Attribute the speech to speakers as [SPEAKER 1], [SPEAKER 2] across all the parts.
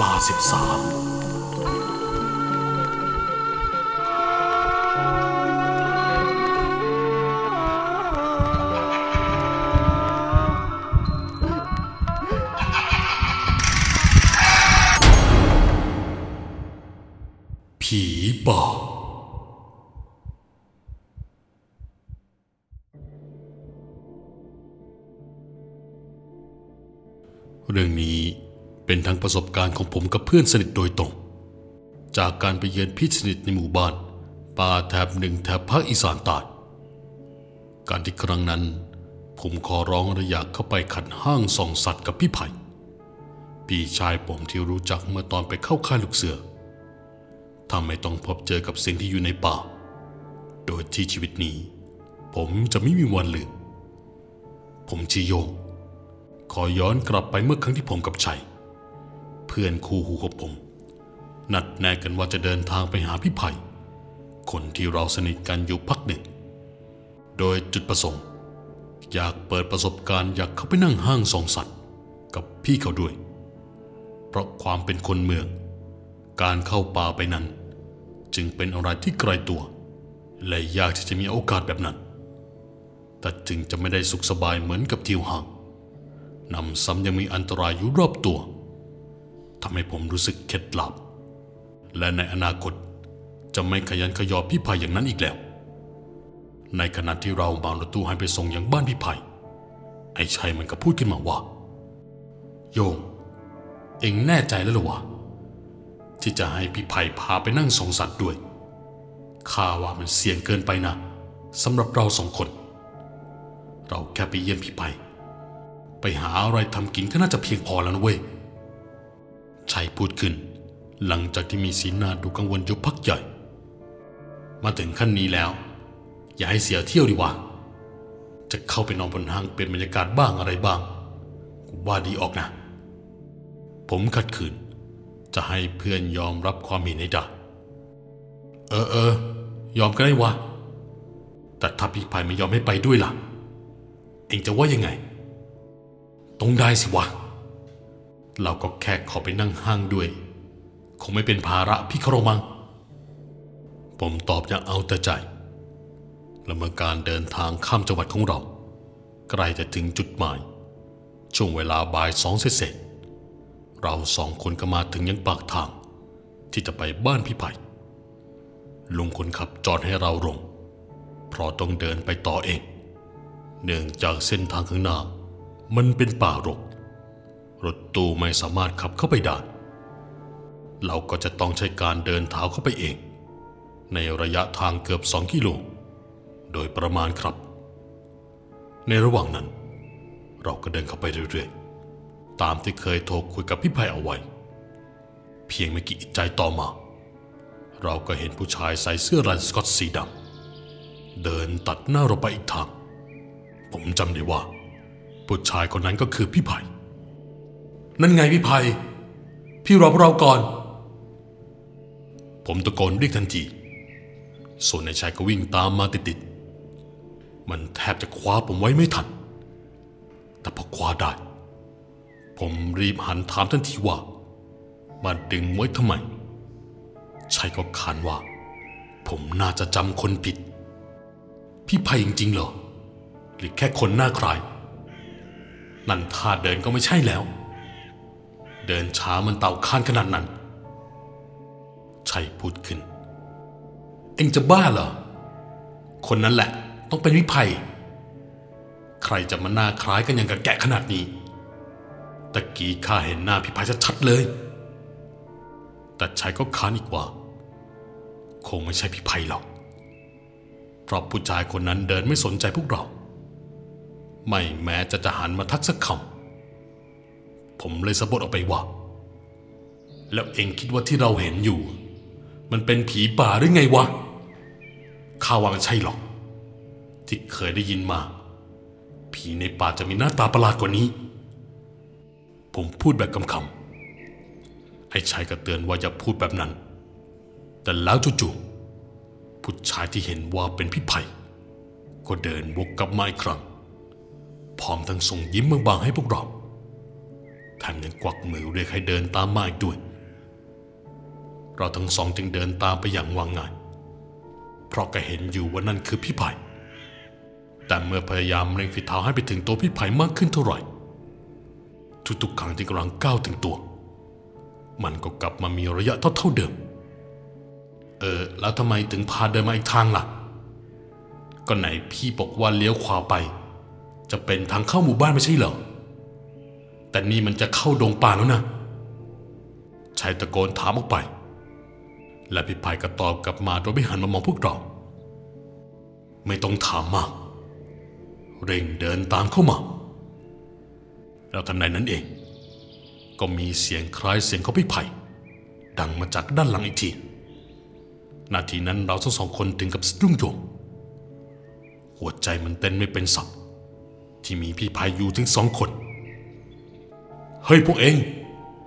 [SPEAKER 1] ลาสิบสาม เป็นทั้งประสบการณ์ของผมกับเพื่อนสนิทโดยตรง จากการไปเยือนพี่สนิทในหมู่บ้าน ป่าแถบหนึ่งแถบภาคอีสานใต้การที่ครั้งนั้น ผมขอร้องระอยากเข้าไปขัดห้างส่องสัตว์กับพี่ไผ่พี่ชายผมที่รู้จักเมื่อตอนไปเข้าค่ายลูกเสือทำให้ต้องพบเจอกับสิ่งที่อยู่ในป่า โดยที่ชีวิตนี้ ผมจะไม่มีวันลืมผมชื่อโยงขอย้อนกลับไปเมื่อครั้งที่ผมกับชัย พื่อนคู่หูของผม นัดแนะกันว่าจะเดินทางไปหาพี่ไผ่คนที่เราสนิทกันอยู่พักหนึ่ง โดยจุดประสงค์ อยากเปิดประสบการณ์อยากเข้าไปนั่งห้างส่องสัตว์ กับพี่เขาด้วย เพราะความเป็นคนเมือง การเข้าป่าไปนั้น จึงเป็นอะไรที่ไกลตัว และยากที่จะมีโอกาสแบบนั้น แต่จึงจะไม่ได้สุขสบายเหมือนกับทิวห่างนำซ้ำยังมีอันตรายอยู่รอบตัว ทำให้ผมรู้สึกเข็ดหลับ และในอนาคตจะไม่ขยันขยอพี่ไผ่อย่างนั้นอีกแล้ว ในขณะที่เราบางรถตู้ให้ไปส่งยังบ้านพี่ไผ่ไอ้ชัยมันก็พูดขึ้นมาว่า โยง เอ็งแน่ใจแล้วหรอวะที่จะให้พี่ไผ่พาไปนั่งสงสัตว์ด้วยข้าว่ามันเสี่ยงเกินไปนะสำหรับเราสองคน เราแค่ไปเยี่ยมพี่ไผ่ไปหาอะไรทำกินก็น่าจะเพียงพอแล้วนะเว้ย ชัยพูดขึ้น หลังจากที่มีสีหน้าดูกังวลอยู่พักใหญ่ มาถึงขั้นนี้แล้ว อย่าให้เสียเที่ยวดีว่า จะเข้าไปนอนบนห้างเปลี่ยนบรรยากาศบ้างอะไรบ้างกูว่าดีออกนะ ผมขัดขืน จะให้เพื่อนยอมรับความเห็นให้ได้เออเออยอมก็ได้วะแต่ถ้าพี่ไผ่ไม่ยอมให้ไปด้วยล่ะ เองจะว่ายังไง ต้องได้สิวะ เราก็แค่ขอไปนั่งห้างด้วย คงไม่เป็นภาระพี่เขาหรอกมัง ผมตอบอย่างเอาแต่ใจและเมื่อการเดินทางข้ามจังหวัดของเรา ใกล้จะถึงจุดหมาย ช่วงเวลาบ่ายสองเสร็จเราสองคนก็มาถึงยังปากทาง ที่จะไปบ้านพี่ไผ่ลุงคนขับจอดให้เราลง เพราะต้องเดินไปต่อเอง เนื่องจากเส้นทางข้างหน้า มันเป็นป่ารก รถตู้ไม่สามารถขับเข้าไปได้ เราก็จะต้องใช้การเดินเท้าเข้าไปเอง ในระยะทางเกือบสองกิโล โดยประมาณครับ ในระหว่างนั้น เราก็เดินเข้าไปเรื่อยๆ ตามที่เคยโทรคุยกับพี่ไผ่เอาไว้ เพียงไม่กี่ใจต่อมา เราก็เห็นผู้ชายใส่เสื้อลายสกอตสีดำเดินตัดหน้าเราไปอีกทาง ผมจำได้ว่าผู้ชายคนนั้นก็คือพี่ไผ่ นั่นไงพี่ไผ่พี่รอพวกเราก่อน ผมตะโกนเรียกทันที ส่วนนายชายก็วิ่งตามมาติดๆ มันแทบจะคว้าผมไว้ไม่ทัน แต่พอคว้าได้ ผมรีบหันถามทันทีว่ามันดึงไว้ทำไม ชายก็ขานว่า ผมน่าจะจำคนผิด พี่ไผ่จริงๆเหรอ หรือแค่คนหน้าคล้ายนั่นท่าเดินก็ไม่ใช่แล้ว เดินช้ามันเต่าคานขนาดนั้น ชัยพูดขึ้น เอ็งจะบ้าเหรอ คนนั้นแหละต้องเป็นวิภัย ใครจะมาหน้าคล้ายกันอย่างกับแกะขนาดนี้ ตะกี้ข้าเห็นหน้าพี่ภัยชัดๆเลย แต่ชัยก็ค้านอีกว่า คงไม่ใช่พี่ภัยหรอก เพราะผู้ชายคนนั้นเดินไม่สนใจพวกเรา ไม่แม้จะจะหันมาทักสักคำ ผมเลยสะบดออกไปว่า แล้วเองคิดว่าที่เราเห็นอยู่ มันเป็นผีป่าหรือไงวะ ข้าว่ามันใช่หรอก ที่เคยได้ยินมา ผีในป่าจะมีหน้าตาประหลาดกว่านี้ ผมพูดแบบคำๆไอ้ชายก็เตือนว่าอย่าพูดแบบนั้น แต่แล้วจู่ๆผู้ชายที่เห็นว่าเป็นพี่ไผ่ก็เดินวกกลับมาอีกครั้งพร้อมทั้งส่งยิ้มบางๆให้พวกเรา แถมยังกวักมือเรียกให้เดินตามมาอีกด้วย เราทั้งสองจึงเดินตามไปอย่างวางงายเพราะก็เห็นอยู่ว่านั่นคือพี่ไผ่แต่เมื่อพยายามเร่งฝีเท้าให้ไปถึงตัวพี่ไผ่มากขึ้นเท่าไหร่ ทุกๆครั้งที่กำลังก้าวถึงตัว มันก็กลับมามีระยะเท่าๆเดิม เออ แล้วทำไมถึงพาเดินมาอีกทางล่ะ ก็ไหนพี่บอกว่าเลี้ยวขวาไป จะเป็นทางเข้าหมู่บ้านไม่ใช่เหรอ แต่นี่มันจะเข้าดงป่าแล้วนะชายตะโกนถามออกไป และพี่พายก็ตอบกลับมาโดยไม่หันมามองพวกเรา ไม่ต้องถามมาก เร่งเดินตามเข้ามาแล้วทันใดนั้นเอง ก็มีเสียงคล้ายเสียงของพี่ไผ่ดังมาจากด้านหลังอีกทีนาทีนั้นเราทั้งสองคนถึงกับสะดุ้งโยงหัวใจมันเต้นไม่เป็นสับที่มีพี่ไผ่อยู่ถึงสองคน เฮ้ยพวกเอง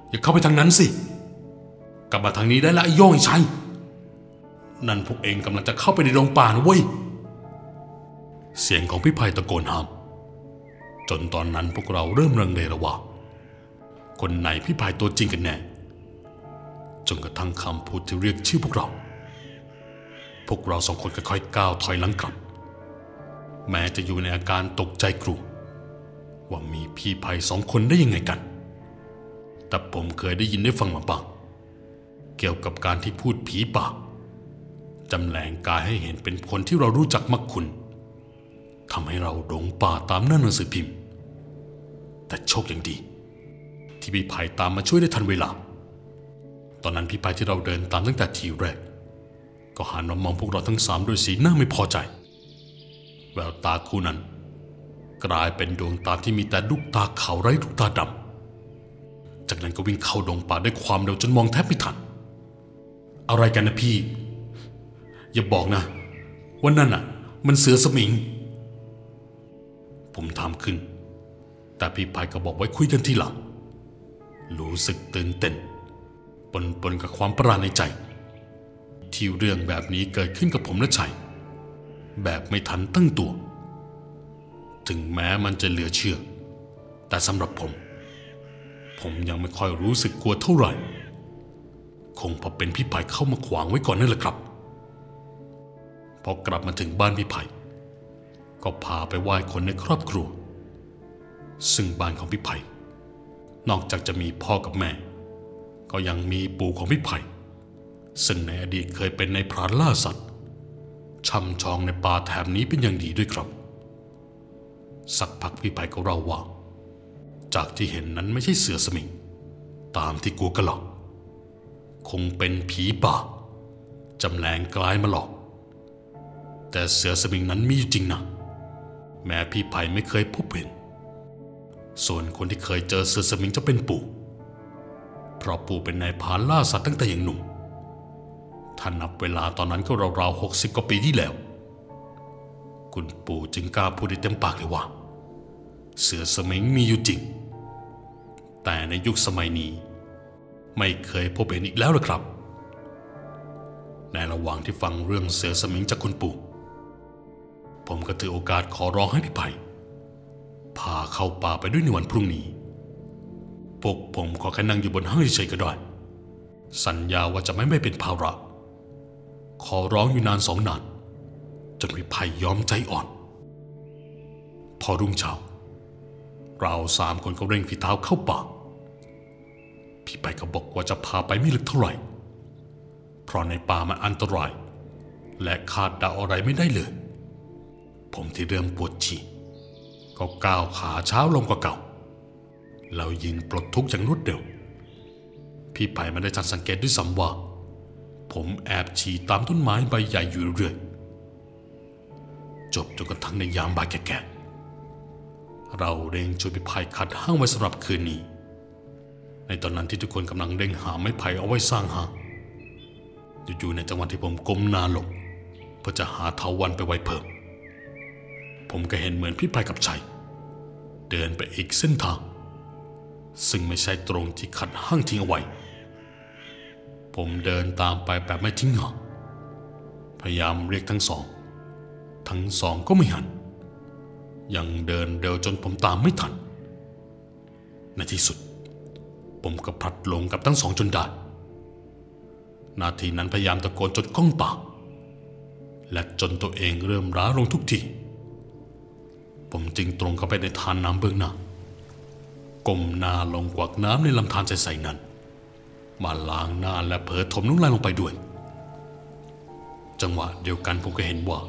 [SPEAKER 1] อย่าเข้าไปทางนั้นสิ กลับมาทางนี้ได้ละไอ้โย่งไอ้ชัยนั่นพวกเองกำลังจะเข้าไปในดงป่านะเว้ย เสียงของพี่ไผ่ตะโกนห้าม จนตอนนั้นพวกเราเริ่มรังเลระว่า คนไหนพี่ไผ่ตัวจริงกันแน่ จนกระทั่งคำพูดที่เรียกชื่อพวกเรา พวกเราสองคนค่อยๆก้าวถอยหลังกลับ แม้จะอยู่ในอาการตกใจกลัวว่ามีพี่ไผ่สองคนได้ยังไงกัน แต่ผมเคยได้ยินได้ฟังมาบ้างเกี่ยวกับการที่พูดผีป่าจำแหลงกายให้เห็นเป็นคนที่เรารู้จักมักคุณทำให้เราหลงป่าตามหน้าหนังสือพิมพ์ แต่โชคยังดี ที่พี่ไผ่ตามมาช่วยได้ทันเวลา ตอนนั้นพี่ไผ่ที่เราเดินตามตั้งแต่ทีแรก ก็หันมามองพวกเราทั้งสามด้วยสีหน้าไม่พอใจ แววตาคู่นั้น กลายเป็นดวงตาที่มีแต่ลูกตาขาวไร้ลูกตาดำ จากนั้นก็วิ่งเข้าดงป่าด้วยความเร็วจนมองแทบไม่ทัน อะไรกันนะพี่ อย่าบอกนะว่านั่นน่ะ มันเสือสมิง ผมถามขึ้น แต่พี่พายก็บอกไว้คุยกันทีหลัง รู้สึกตื่นเต้นปนปนกับความประหลาดในใจ ที่เรื่องแบบนี้เกิดขึ้นกับผมและชัย แบบไม่ทันตั้งตัว ถึงแม้มันจะเหลือเชื่อ แต่สำหรับผม ผมยังไม่ค่อยรู้สึกกลัวเท่าไหร่ คงพราะเป็นพี่ไผ่เข้ามาขวางไว้ก่อนนั่นแหละครับ พอกลับมาถึงบ้านพี่ไผ่ก็พาไปไหว้คนในครอบครัว ซึ่งบ้านของพี่ไผ่นอกจากจะมีพ่อกับแม่ ก็ยังมีปู่ของพี่ไผ่ซึ่งในอดีตเคยเป็นในพรานล่าสัตว์ช่ำชองในป่าแถบนี้เป็นอย่างดีด้วยครับ สักพักพี่ไผ่ก็เล่าว่า จากที่เห็นนั้นไม่ใช่เสือสมิง ตามที่กลัวกันหรอก คงเป็นผีป่าจำแรงกลายมาหลอก แต่เสือสมิงนั้นมีอยู่จริงนะ แม้พี่ไผ่ไม่เคยพบเห็น ส่วนคนที่เคยเจอเสือสมิงจะเป็นปู่ เพราะปู่เป็นนายพานล่าสัตว์ตั้งแต่ยังหนุ่ม ถ้านับเวลาตอนนั้นก็ราวๆหกสิบกว่าปีที่แล้ว คุณปู่จึงกล้าพูดได้เต็มปากเลยว่าเสือสมิงมีอยู่จริง แต่ในยุคสมัยนี้ ไม่เคยพบเห็นอีกแล้วละครับ ในระหว่างที่ฟังเรื่องเสือสมิงจากคุณปู่ ผมก็ถือโอกาสขอร้องให้พี่ไผ่พาเข้าป่าไปด้วยในวันพรุ่งนี้ พวกผมขอแค่นั่งอยู่บนห้างเฉยๆก็ได้ สัญญาว่าจะไม่ไม่เป็นภาระ ขอร้องอยู่นานสองนาน จนพี่ไผ่ยอมใจอ่อน พอรุ่งเช้า เราสามคนก็เร่งฝีเท้าเข้าป่า พี่ไผ่ก็บอกว่าจะพาไปไม่ลึกเท่าไหร่ เพราะในป่ามันอันตราย และคาดเดาอะไรไม่ได้เลย ผมที่เริ่มปวดฉี่ก็ก้าวขาเช้าลงกว่าเก่า เรายิงปลดทุกข์อย่างรวดเร็ว พี่ไผ่ไม่ได้ทันสังเกตด้วยซ้ำว่า ผมแอบฉี่ตามต้นไม้ใบใหญ่อยู่เรื่อยจบจนกระทั่งในยามบ่ายแก่ๆ เราเร่งช่วยพี่ไผ่ขัดห้างไว้สำหรับคืนนี้ ในตอนนั้นที่ทุกคนกำลังเร่งหาไม้ไผ่เอาไว้สร้างห้างอยู่ๆในจังหวะที่ผมก้มหน้าลงเพื่อจะหาเถาวันไปไว้เพิ่ม ผมก็เห็นเหมือนพี่ไผ่กับชัย เดินไปอีกเส้นทาง ซึ่งไม่ใช่ตรงที่ขัดห้างทิ้งเอาไว้ ผมเดินตามไปแบบไม่ทิ้งห่างพยายามเรียกทั้งสอง ทั้งสองก็ไม่หัน ยังเดินเร็วจนผมตามไม่ทัน ในที่สุด ผมก็พลัดหลงกับทั้งสองจนได้ นาทีนั้นพยายามตะโกนจนก้องปากและจนตัวเองเริ่มร้าลงทุกที ผมจึงตรงเข้าไปในทานน้ำเบื้องหน้าก้มหน้าลงกวักน้ำในลำธารใสๆนั้น มาล้างหน้าและเผลอถมน้ำลายลงไปด้วย จังหวะเดียวกันผมก็เห็นว่า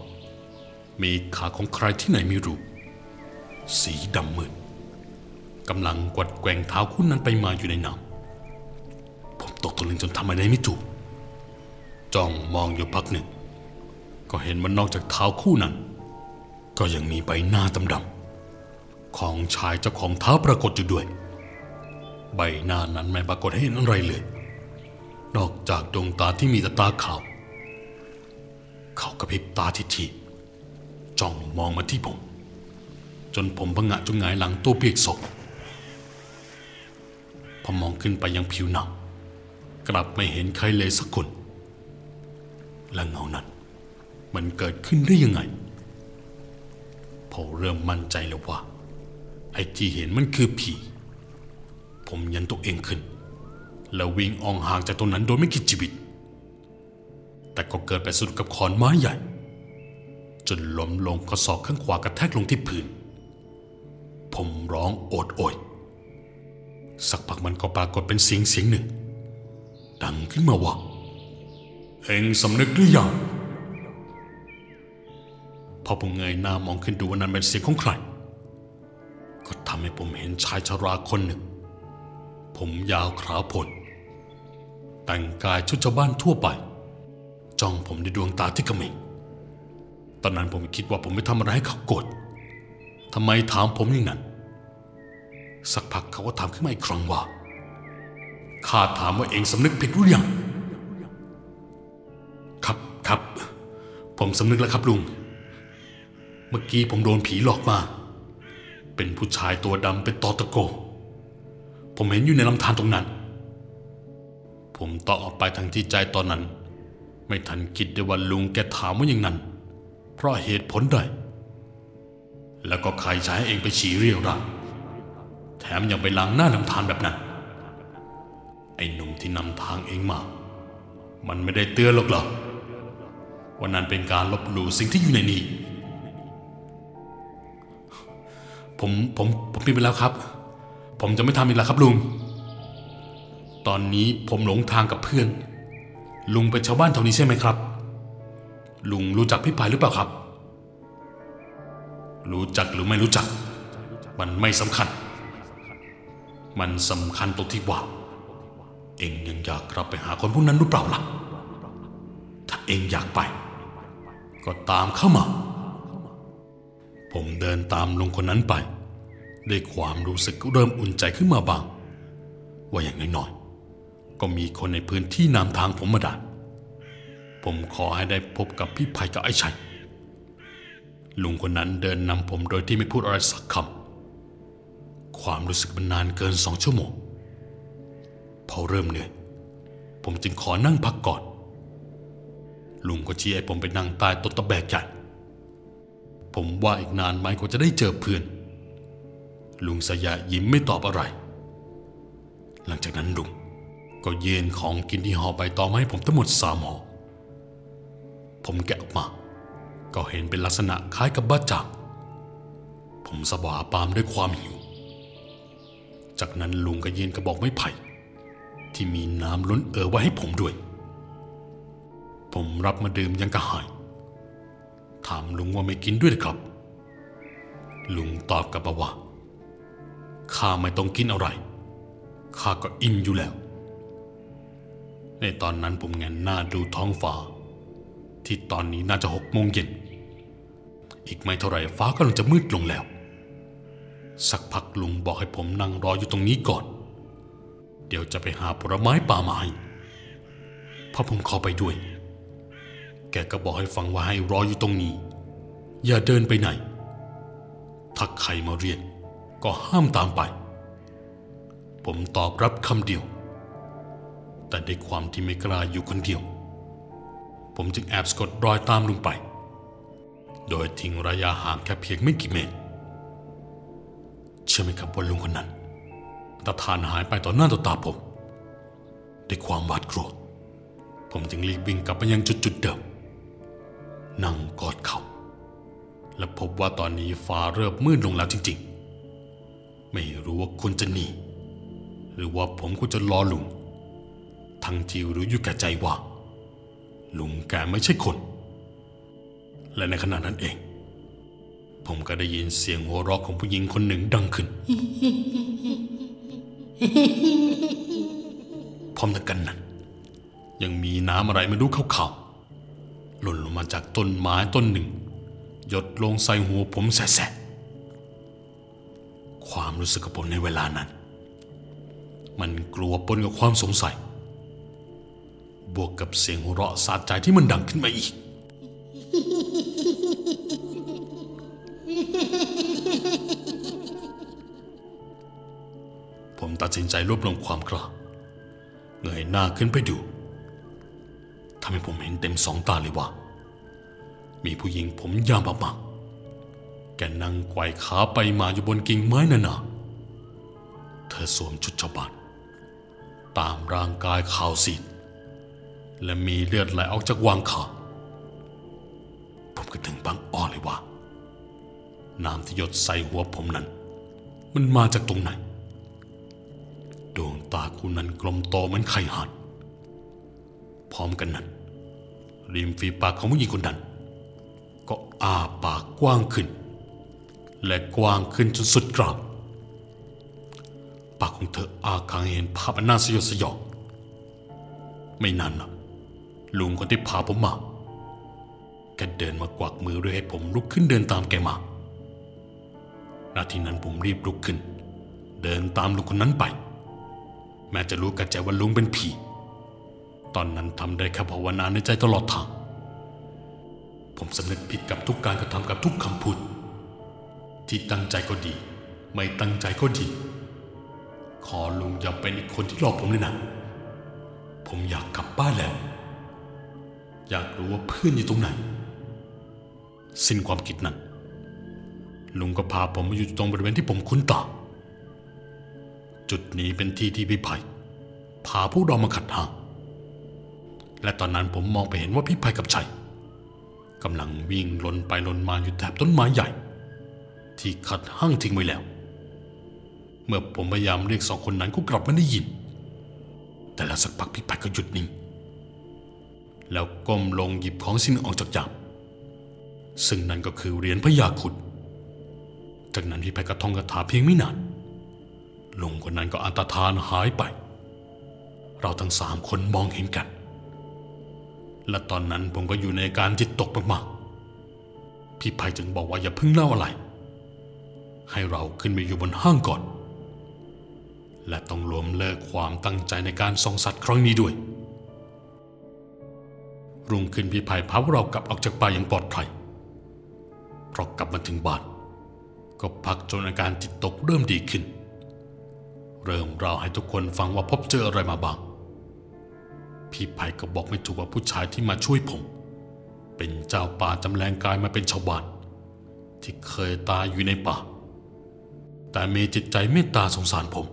[SPEAKER 1] มีขาของใครที่ไหนไม่รู้ สีดำมืดกำลังกวัดแกว่งเท้าคู่นั้นไปมาอยู่ในน้ำผมตกตะลึงจนทำอะไรไม่ถูกจ้องมองอยู่พักหนึ่ง ก็เห็นมันนอกจากเท้าคู่นั้น ก็ยังมีใบหน้าดำๆของชายเจ้าของเท้าปรากฏอยู่ด้วย ใบหน้านั้นไม่ปรากฏให้เห็นอะไรเลย นอกจากดวงตาที่มีแต่ตาขาว เขากระพริบตาทีทีจ้องมองมาที่ผม จนผมพังงะจนหงายหลังตัวเปียกศพพอมองขึ้นไปยังผิวหนังกลับไม่เห็นใครเลยสักคน และเงานั้น มันเกิดขึ้นได้ยังไงพอเริ่มมั่นใจแล้วว่า ไอ้ที่เห็นมันคือผี ผมยันตัวเองขึ้น แล้ววิ่งอองห่างจากตรงนั้นโดยไม่คิดชีวิต แต่ก็เกิดไปสะดุดกับขอนไม้ใหญ่ จนล้มลงข้อศอกข้างขวากระแทกลงที่พื้น ผมร้องโอดโอย สักพักมันก็ปรากฏเป็นเสียงเสียงหนึ่ง ดังขึ้นมาว่าเอ็งสำนึกหรือยังพอผมเงยหน้ามองขึ้นดูว่านั้นเป็นเสียงของใคร ก็ทำให้ผมเห็นชายชราคนหนึ่ง ผมยาวขาวผลแต่งกายชุดชาวบ้านทั่วไป จ้องผมด้วยดวงตาที่เขม็งตอนนั้นผมคิดว่าผมไม่ทำอะไรให้เขาโกรธ ทำไมถามผมอย่างนั้น สักพักเขาก็ถามขึ้นมาอีกครั้งว่า ข้าถามว่าเองสำนึกผิดหรือยัง ครับครับ ผมสำนึกแล้วครับลุง เมื่อกี้ผมโดนผีหลอกมา เป็นผู้ชายตัวดำเป็นตอตะโก ผมเห็นอยู่ในลำธารตรงนั้น ผมตอบออกไปทางที่ใจตอนนั้น ไม่ทันคิดได้ว่าลุงแกถามว่าอย่างนั้น เพราะเหตุผลใด แล้วก็ใครใช้ให้เองไปฉี่เรียวรังแถมยังไปล้างหน้าลำธารแบบนั้น ไอ้หนุ่มที่นำทางเองมา มันไม่ได้เตือนหรอกหรอว่านั่นเป็นการลบหลู่สิ่งที่อยู่ในนี้ ผมผมผมผิดไปแล้วครับ ผมจะไม่ทำอีกแล้วครับลุง ตอนนี้ผมหลงทางกับเพื่อน ลุงเป็นชาวบ้านแถวนี้ใช่ไหมครับ ลุงรู้จักพี่พายหรือเปล่าครับ รู้จักหรือไม่รู้จัก มันไม่สำคัญ มันสำคัญตรงที่ว่า เองยังอยากกลับไปหาคนพวกนั้นหรือเปล่าล่ะ ถ้าเองอยากไป ก็ตามเข้ามา ผมเดินตามลุงคนนั้นไปด้วยความรู้สึกเริ่มอุ่นใจขึ้นมาบ้าง ว่าอย่างน้อยๆก็มีคนในพื้นที่นำทางผมมาด่านผมขอให้ได้พบกับพี่ภัยกับไอ้ชัย ลุงคนนั้นเดินนำผมโดยที่ไม่พูดอะไรสักคำ ความรู้สึกมันนานเกินสองชั่วโมง พอเริ่มเหนื่อย ผมจึงขอนั่งพักก่อน ลุงก็ชี้ให้ผมไปนั่งใต้ต้นตะแบกใหญ่ผมว่าอีกนานไหมกว่าจะได้เจอเพื่อน ลุงสยะยิ้มไม่ตอบอะไร หลังจากนั้นลุงก็เย็นของกินที่ห่อใบตองมาให้ผมทั้งหมดสามห่อผมแกะออกมา ก็เห็นเป็นลักษณะคล้ายกับบ้าจ่างผมสบาปามด้วยความหิว จากนั้นลุงก็ยืนกระบอกไม้ไผ่ ที่มีน้ำล้นเอ่อไว้ให้ผมด้วย ผมรับมาดื่มยังกระหาย ถามลุงว่าไม่กินด้วยหรือครับ ลุงตอบกลับมาว่าข้าไม่ต้องกินอะไร ข้าก็อิ่มอยู่แล้ว ในตอนนั้นผมแงนหน้าดูท้องฟ้า ที่ตอนนี้น่าจะหกโมงเย็น อีกไม่เท่าไหร่ฟ้ากำลังจะมืดลงแล้ว สักพักลุงบอกให้ผมนั่งรออยู่ตรงนี้ก่อน เดี๋ยวจะไปหาผลไม้ป่ามาให้พอผมข้าไปด้วย แกก็บอกให้ฟังว่าให้รออยู่ตรงนี้ อย่าเดินไปไหน ถ้าใครมาเรียกก็ห้ามตามไป ผมตอบรับคำเดียว แต่ด้วยความที่ไม่กล้าอยู่คนเดียว ผมจึงแอบสะกดรอยตามลุงไป โดยทิ้งระยะห่างแค่เพียงไม่กี่เมตร เชื่อไหมครับว่าลุงคนนั้นตาทานหายไปต่อหน้าต่อตาผมด้วยความหวาดกลัว ผมจึงรีบวิ่งกลับไปยังจุดจุดเดิม นั่งกอดเขา และพบว่าตอนนี้ฟ้าเริ่มมืดลงแล้วจริง ๆ ไม่รู้ว่าควรจะหนีหรือว่าผมควรจะรอลุง ทั้งที่รู้อยู่แก่ใจว่า ลุงแกไม่ใช่คน และในขณะนั้นเอง ผมก็ได้ยินเสียงหัวเราะของผู้หญิงคนหนึ่งดังขึ้น พร้อมกันนั้น ยังมีน้ำอะไรไม่รู้ขาวๆหล่นลงมาจากต้นไม้ต้นหนึ่ง หยดลงใส่หัวผมแสะความรู้สึกของผมในเวลานั้น มันกลัวปนกับความสงสัย บวกกับเสียงหัวเราะสะใจที่มันดังขึ้นมาอีก ผมตัดสินใจรวบรวมความกล้าเงยหน้าขึ้นไปดูทำให้ผมเห็นเต็มสองตาเลยว่า มีผู้หญิงผมยาวมากๆแกนั่งไกวขาไปมาอยู่บนกิ่งไม้นานาเธอสวมชุดชาวบ้านตามร่างกายขาวซีด และมีเลือดไหลออกจากวางขาผมก็ถึงบังอ้อเลยว่า น้ำที่หยดใส่หัวผมนั้น มันมาจากตรงไหน ดวงตาคู่นั้นกลมโตเหมือนไข่ห่านพร้อมกันนั้น ริมฝีปากของผู้หญิงคนนั้น ก็อ้าปากกว้างขึ้น และกว้างขึ้นจนสุดกรามปากของเธออาค้างเห็นภาพอันน่าสยดสยองไม่นานนะ ลุงคนที่พาผมมาแกเดินมากวักมือเรียให้ผมลุกขึ้นเดินตามแกมานาทีนั้นผมรีบลุกขึ้น เดินตามลุงคนนั้นไป แม้จะรู้กันใจว่าลุงเป็นผีตอนนั้นทำได้แค่ภาวนาในใจตลอดทาง ผมสำนึกผิดกับทุกการกระทำกับทุกคำพูด ที่ตั้งใจก็ดี ไม่ตั้งใจก็ดี ขอลุงอย่าเป็นอีกคนที่หลอกผมเลยนะ ผมอยากกลับบ้านแล้ว อยากรู้ว่าเพื่อนอยู่ตรงไหน สิ้นความคิดนั้น ลุงก็พาผมมาอยู่ตรงบริเวณที่ผมคุ้นตา จุดนี้เป็นที่ที่พี่ไผ่พาพวกเรามาขัดทาง และตอนนั้นผมมองไปเห็นว่าพี่ไผ่กับชัยกำลังวิ่งลนไปลนมาอยู่แถบต้นไม้ใหญ่ ที่ขัดห้างทิ้งไว้แล้ว เมื่อผมพยายามเรียกสองคนนั้นก็กลับไม่ได้ยิน แต่แล้วสักพักพี่ไผ่ก็หยุดนิ่ง แล้วก้มลงหยิบของสิ่งออกจากจานซึ่งนั่นก็คือเหรียญพญาครุด จากนั้นพี่ไผ่ก็ท่องคาถาเพียงไม่นานลุงคนนั้นก็อันตรธานหายไป เราทั้งสามคนมองเห็นกัน และตอนนั้นผมก็อยู่ในการจิตตกมากๆ พี่ไผ่จึงบอกว่าอย่าเพิ่งเล่าอะไร ให้เราขึ้นไปอยู่บนห้างก่อน และต้องรวมเลิกความตั้งใจในการส่องสัตว์ครั้งนี้ด้วย รุ่งขึ้นพี่ไผ่พาพวกเรากลับออกจากป่าอย่างปลอดภัยเพราะกลับมาถึงบ้าน ก็พักจนอาการจิตตกเริ่มดีขึ้น เริ่มเล่าให้ทุกคนฟังว่าพบเจออะไรมาบ้าง พี่ไผ่ก็บอกไม่ถูกว่าผู้ชายที่มาช่วยผม เป็นเจ้าป่าจำแรงกายมาเป็นชาวบ้าน ที่เคยตายอยู่ในป่า แต่มีจิตใจเมตตาสงสารผม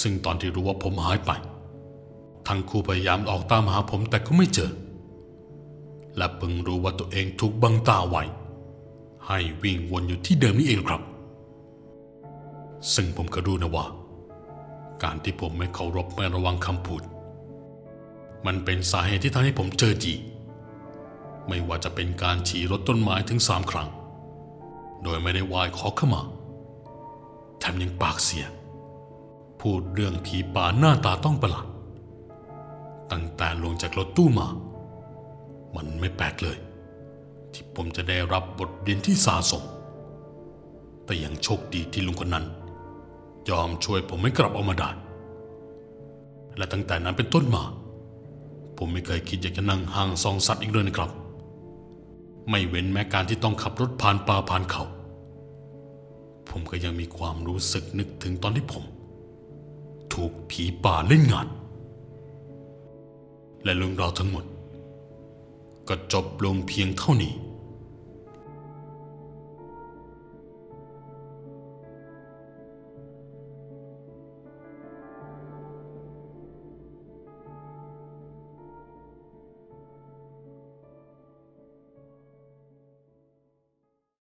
[SPEAKER 1] ซึ่งตอนที่รู้ว่าผมหายไป ทั้งคู่พยายามออกตามหาผมแต่ก็ไม่เจอ และเพิ่งรู้ว่าตัวเองถูกบังตาไว้ ให้วิ่งวนอยู่ที่เดิมนี่เองครับ ซึ่งผมก็รู้นะว่า การที่ผมไม่เคารพไม่ระวังคำพูด มันเป็นสาเหตุที่ทำให้ผมเจอจีไม่ว่าจะเป็นการฉี่รถต้นไม้ถึงสามครั้ง โดยไม่ได้ไหวายขอเข้ามาแถมยังปากเสีย พูดเรื่องผีป่าหน้าตาต้องประหลาด ตั้งแต่ลงจากรถตู้มา มันไม่แปลกเลย ที่ผมจะได้รับบทเรียนที่สาสม แต่ยังโชคดีที่ลุงคนนั้น ยอมช่วยผมให้กลับออกมาได้ และตั้งแต่นั้นเป็นต้นมา ผมไม่เคยคิดอยากจะนั่งห่างซองสัตว์อีกเลยนะครับ ไม่เว้นแม้การที่ต้องขับรถผ่านป่าผ่านเขา ผมก็ยังมีความรู้สึกนึกถึงตอนที่ผม ถูกผีป่าเล่นงาน และเรื่องราวทั้งหมด ก็จบลงเพียงเท่านี้